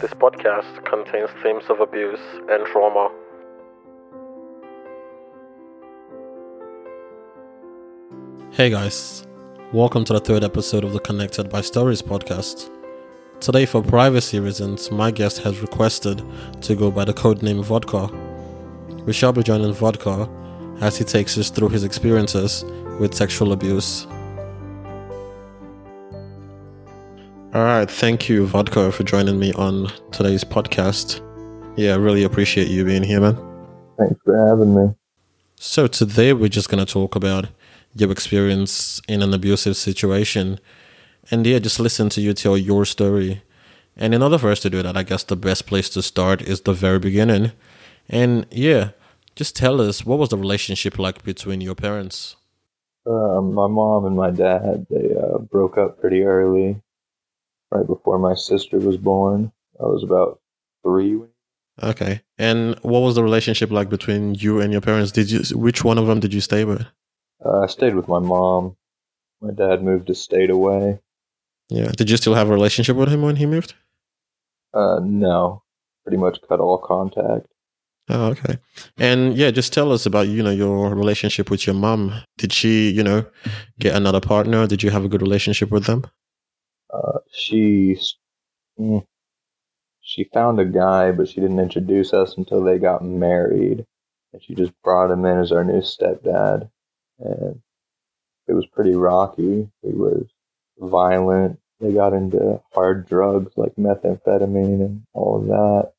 This podcast contains themes of abuse and trauma. Hey guys, welcome to the third episode of the Connected by Stories podcast. Today, for privacy reasons, my guest has requested to go by the codename Vodka. We shall be joining Vodka as he takes us through his experiences with sexual abuse. All right, thank you, Vodka, for joining me on today's podcast. Yeah, I really appreciate you being here, man. Thanks for having me. So, today we're just going to talk about your experience in an abusive situation. And yeah, just listen to you tell your story. And in order for us to do that, I guess the best place to start is the very beginning. And yeah, just tell us what was the relationship like between your parents? Uh, my mom and my dad they uh, broke up pretty early, right before my sister was born. I was about three. Okay, and what was the relationship like between you and your parents? Did you which one of them did you stay with? Uh, I stayed with my mom. My dad moved a state away. Yeah. Did you still have a relationship with him when he moved? Uh, no, pretty much cut all contact. Oh, okay. And yeah, just tell us about you know your relationship with your mom. Did she, you know, get another partner? Did you have a good relationship with them? Uh, she mm, she found a guy, but she didn't introduce us until they got married, and she just brought him in as our new stepdad, and it was pretty rocky. He was violent. They got into hard drugs like methamphetamine and all of that,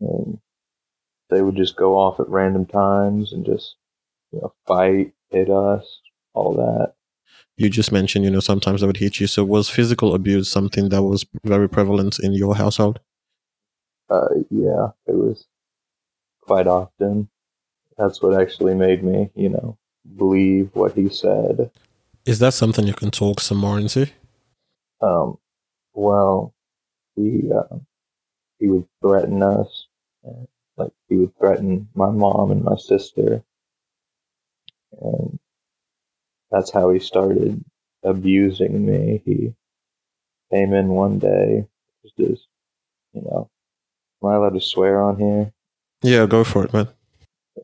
and they would just go off at random times and just you know fight, hit us, all that. You just mentioned, you know, sometimes they would hit you. So was physical abuse something that was very prevalent in your household? Uh, yeah, it was quite often. That's what actually made me, you know, believe what he said. Is that something you can talk some more into? Um, well, he uh, he would threaten us. Like he would threaten my mom and my sister, and that's how he started abusing me. He came in one day, just as, you know, am I allowed to swear on here? Yeah, go for it, man.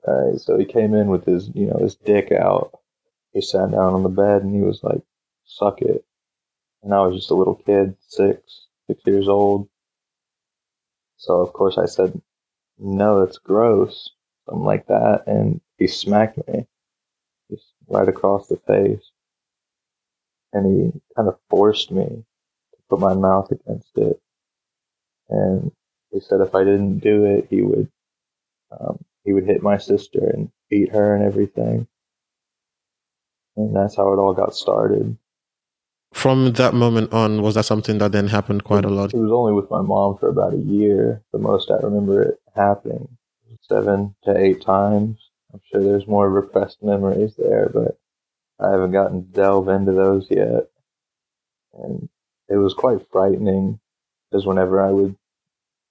Alright, so he came in with his, you know, his dick out. He sat down on the bed and he was like, "Suck it." And I was just a little kid, six, six years old. So of course I said, "No, that's gross," something like that, and he smacked me, right across the face, and he kind of forced me to put my mouth against it, and he said if I didn't do it, he would um, he would hit my sister and beat her and everything. And that's how it all got started. From that moment on, was that something that then happened quite a lot? It was only with my mom for about a year. The most I remember it happening seven to eight times. I'm sure there's more repressed memories there, but I haven't gotten to delve into those yet. And it was quite frightening because whenever I would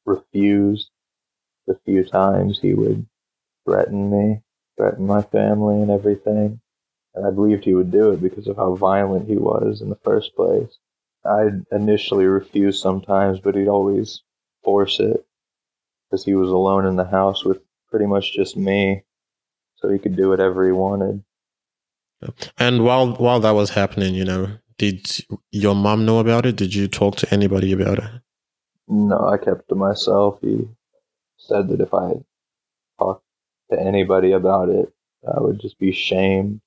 refuse the few times he would threaten me, threaten my family and everything. And I believed he would do it because of how violent he was in the first place. I'd initially refuse sometimes, but he'd always force it because he was alone in the house with pretty much just me, so he could do whatever he wanted. And while while that was happening, you know, did your mom know about it? Did you talk to anybody about it? No, I kept to myself. He said that if I talked to anybody about it, I would just be shamed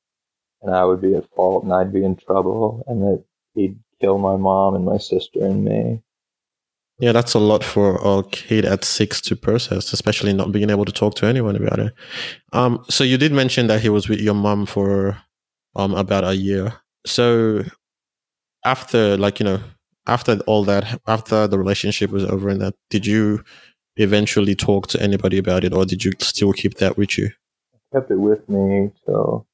and I would be at fault and I'd be in trouble and that he'd kill my mom and my sister and me. Yeah, that's a lot for a kid at six to process, especially not being able to talk to anyone about it. Um, so you did mention that he was with your mom for um about a year. So after, like you know, after all that, after the relationship was over and that, did you eventually talk to anybody about it, or did you still keep that with you? I kept it with me till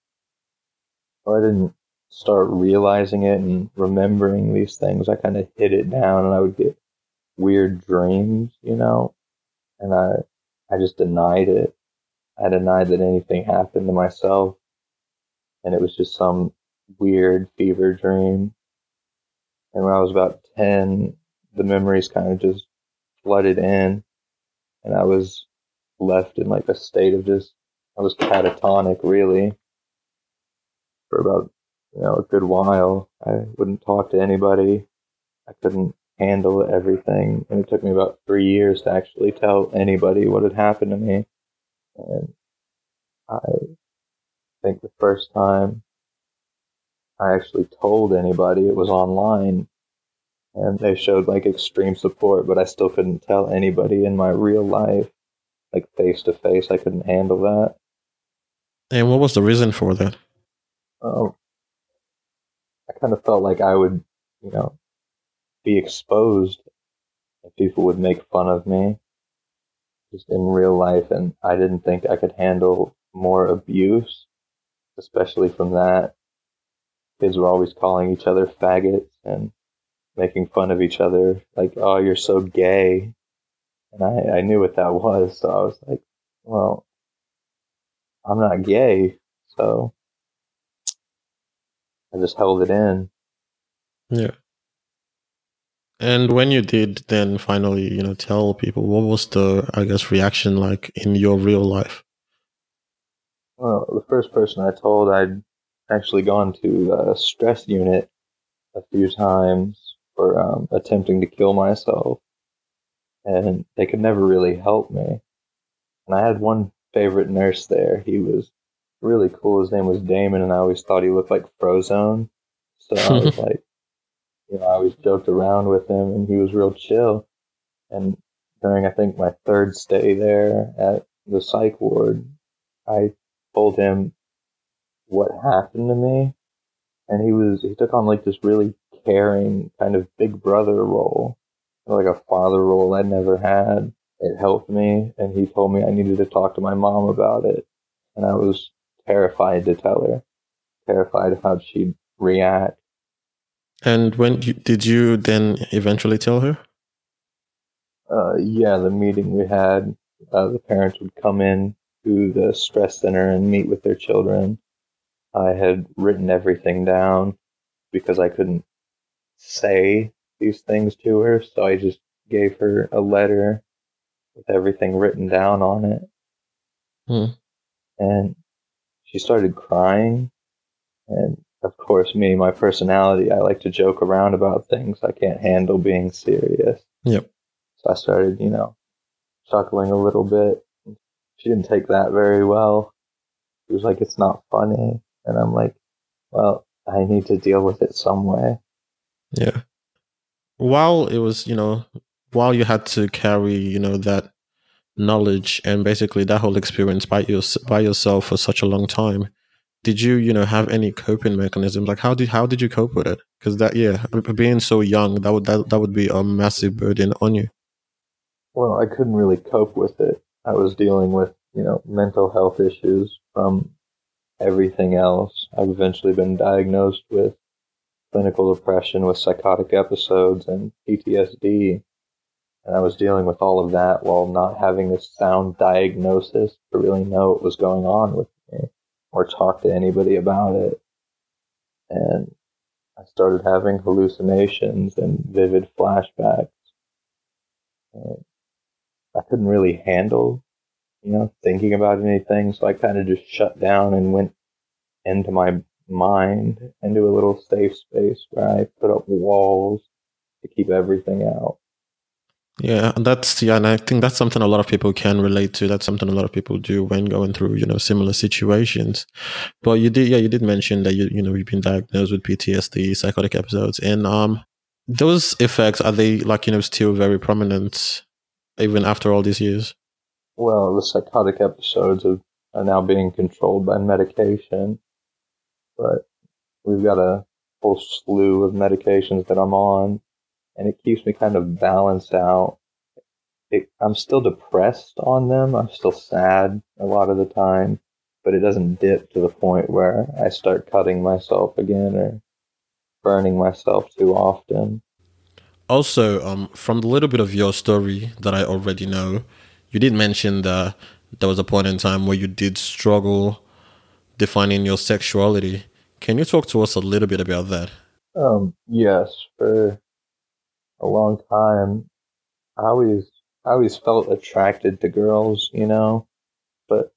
I didn't start realizing it and remembering these things. I kind of hid it down, and I would get weird dreams, you know, and I I just denied it. I denied that anything happened to myself, and it was just some weird fever dream. And when I was about ten, the memories kind of just flooded in, and I was left in like a state of just I was catatonic really for about you know a good while. I wouldn't talk to anybody. I couldn't handle everything, and it took me about three years to actually tell anybody what had happened to me. And I think the first time I actually told anybody it was online, and they showed like extreme support, but I still couldn't tell anybody in my real life, like face to face. I couldn't handle that. And what was the reason for that? Um, I kind of felt like I would, you know, be exposed and people would make fun of me just in real life. And I didn't think I could handle more abuse, especially from that. Kids were always calling each other faggots and making fun of each other, like, oh, you're so gay. And I, I knew what that was. So I was like, well, I'm not gay. So I just held it in. Yeah. And when you did then finally, you know, tell people, what was the, I guess, reaction like in your real life? Well, the first person I told, I'd actually gone to a stress unit a few times for um, attempting to kill myself, and they could never really help me. And I had one favorite nurse there. He was really cool. His name was Damon, and I always thought he looked like Frozone. So I was like, you know, I always joked around with him, and he was real chill. And during, I think, my third stay there at the psych ward, I told him what happened to me, and he was he took on like this really caring kind of big brother role, like a father role I'd never had. It helped me, and he told me I needed to talk to my mom about it, and I was terrified to tell her, terrified of how she'd react. And when did you then eventually tell her? Uh, yeah, the meeting we had, uh, the parents would come in to the stress center and meet with their children. I had written everything down because I couldn't say these things to her, so I just gave her a letter with everything written down on it. Hmm. And she started crying. And of course, me, my personality, I like to joke around about things. I can't handle being serious. Yep. So I started, you know, chuckling a little bit. She didn't take that very well. She was like, it's not funny. And I'm like, well, I need to deal with it some way. Yeah. While it was, you know, while you had to carry, you know, that knowledge and basically that whole experience by your, by yourself for such a long time, did you, you know, have any coping mechanisms? Like how did how did you cope with it? Because that, yeah, being so young, that would that, that would be a massive burden on you. Well, I couldn't really cope with it. I was dealing with, you know, mental health issues from everything else. I've eventually been diagnosed with clinical depression with psychotic episodes and PTSD. And I was dealing with all of that while not having a sound diagnosis to really know what was going on with or talk to anybody about it. And I started having hallucinations and vivid flashbacks. And I couldn't really handle, you know, thinking about anything, so I kind of just shut down and went into my mind into a little safe space where I put up walls to keep everything out. Yeah, and that's yeah, and I think that's something a lot of people can relate to. That's something a lot of people do when going through you know similar situations. But you did, yeah, you did mention that you you know you've been diagnosed with PTSD, psychotic episodes, and um, those effects are they like you know still very prominent even after all these years? Well, the psychotic episodes are, are now being controlled by medication, but we've got a whole slew of medications that I'm on and it keeps me kind of balanced out. It, I'm still depressed on them. I'm still sad a lot of the time, but it doesn't dip to the point where I start cutting myself again or burning myself too often. Also, um, from the little bit of your story that I already know, you did mention that there was a point in time where you did struggle defining your sexuality. Can you talk to us a little bit about that? Um, yes, for a long time, I always I always felt attracted to girls, you know, but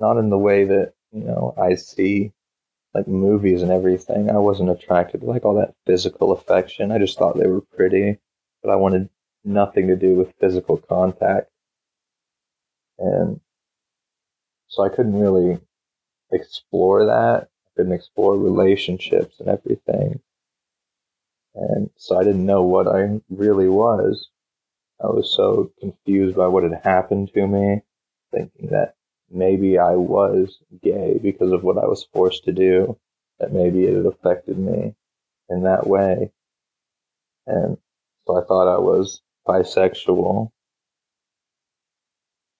not in the way that you know I see like movies and everything. I wasn't attracted to like all that physical affection. I just thought they were pretty, but I wanted nothing to do with physical contact. And so I couldn't really explore that. I couldn't explore relationships and everything. And so I didn't know what I really was. I was so confused by what had happened to me, thinking that maybe I was gay because of what I was forced to do, that maybe it had affected me in that way. And so I thought I was bisexual.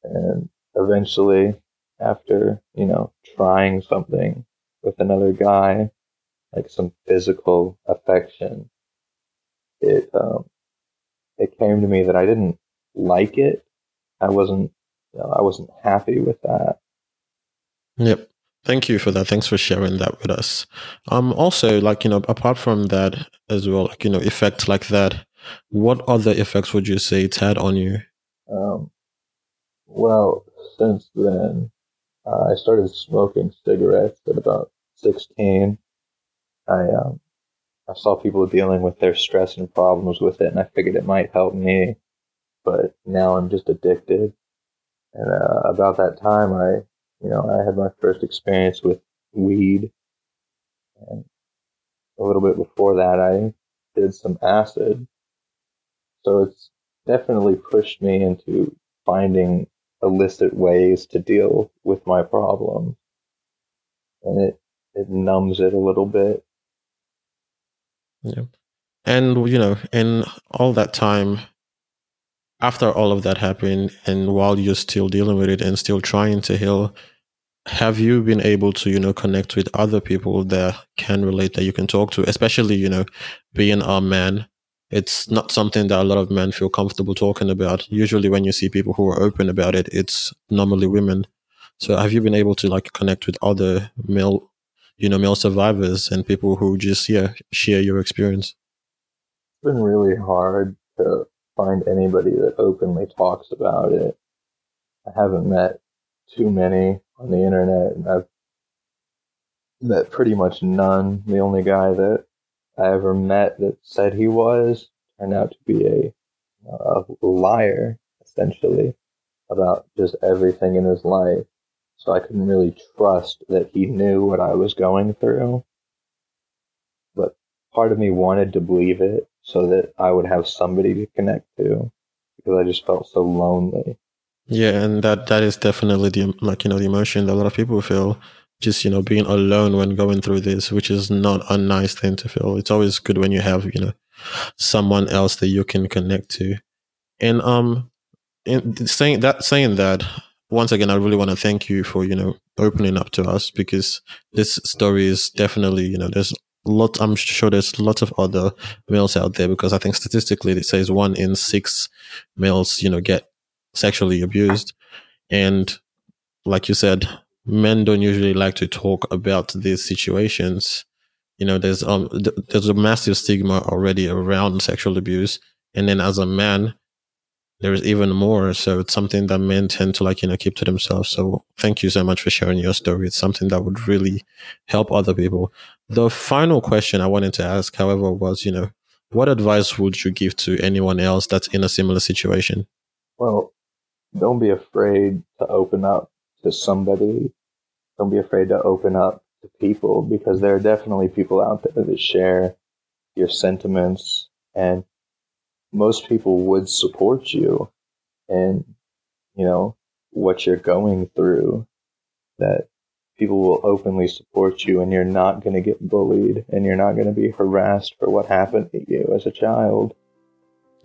And eventually, after, you know, trying something with another guy, like some physical affection, it, um, it came to me that I didn't like it. I wasn't, you know, I wasn't happy with that. Yep. Thank you for that. Thanks for sharing that with us. Um, also, like you know, apart from that as well, like you know, effects like that, what other effects would you say it's had on you? Um, well, since then, uh, I started smoking cigarettes at about 16. I, um, I saw people dealing with their stress and problems with it, and I figured it might help me. But now I'm just addicted. And uh, about that time, I, you know, I had my first experience with weed. And a little bit before that, I did some acid. So it's definitely pushed me into finding illicit ways to deal with my problem. And it, it numbs it a little bit. Yeah. And, you know, in all that time, after all of that happened, and while you're still dealing with it and still trying to heal, have you been able to, you know, connect with other people that can relate, that you can talk to, especially, you know, being a man it's not something that a lot of men feel comfortable talking about. Usually, when you see people who are open about it, it's normally women. So, have you been able to like connect with other male, you know, male survivors and people who just yeah share your experience? It's been really hard to find anybody that openly talks about it. I haven't met too many on the internet, and I've met pretty much none. The only guy that I ever met that said he was turned out to be a, a liar, essentially, about just everything in his life. So I couldn't really trust that he knew what I was going through. But part of me wanted to believe it so that I would have somebody to connect to because I just felt so lonely. Yeah, and that that is definitely the like you know the emotion that a lot of people feel just you know being alone when going through this which is not a nice thing to feel it's always good when you have you know someone else that you can connect to and um in saying that saying that once again i really want to thank you for you know opening up to us because this story is definitely you know there's lot i'm sure there's lots of other males out there because i think statistically it says one in six males you know get sexually abused and like you said men don't usually like to talk about these situations. You know, there's um th- there's a massive stigma already around sexual abuse, and then as a man, there's even more. So it's something that men tend to like you know keep to themselves. So thank you so much for sharing your story. It's something that would really help other people. The final question I wanted to ask, however, was you know what advice would you give to anyone else that's in a similar situation? Well, don't be afraid to open up to somebody don't be afraid to open up to people because there are definitely people out there that share your sentiments and most people would support you and you know what you're going through that people will openly support you and you're not going to get bullied and you're not going to be harassed for what happened to you as a child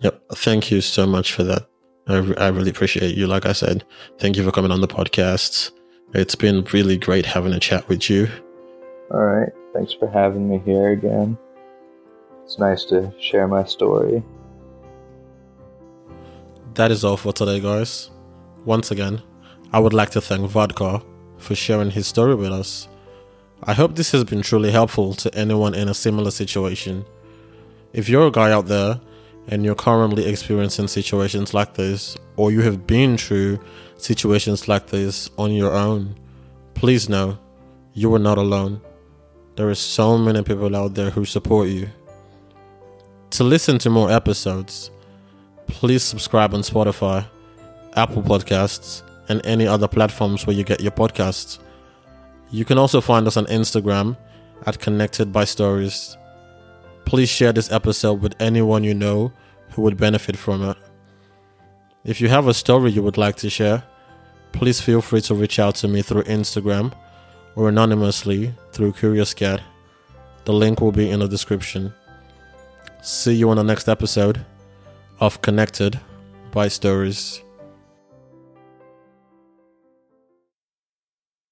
yep thank you so much for that I, I really appreciate you like i said thank you for coming on the podcast it's been really great having a chat with you. All right. Thanks for having me here again. It's nice to share my story. That is all for today, guys. Once again, I would like to thank Vodka for sharing his story with us. I hope this has been truly helpful to anyone in a similar situation. If you're a guy out there and you're currently experiencing situations like this, or you have been through situations like this on your own, please know you are not alone. There are so many people out there who support you. To listen to more episodes, please subscribe on Spotify, Apple Podcasts, and any other platforms where you get your podcasts. You can also find us on Instagram at Connected by Stories. Please share this episode with anyone you know who would benefit from it. If you have a story you would like to share, please feel free to reach out to me through Instagram or anonymously through Curious Cat. The link will be in the description. See you on the next episode of Connected by Stories.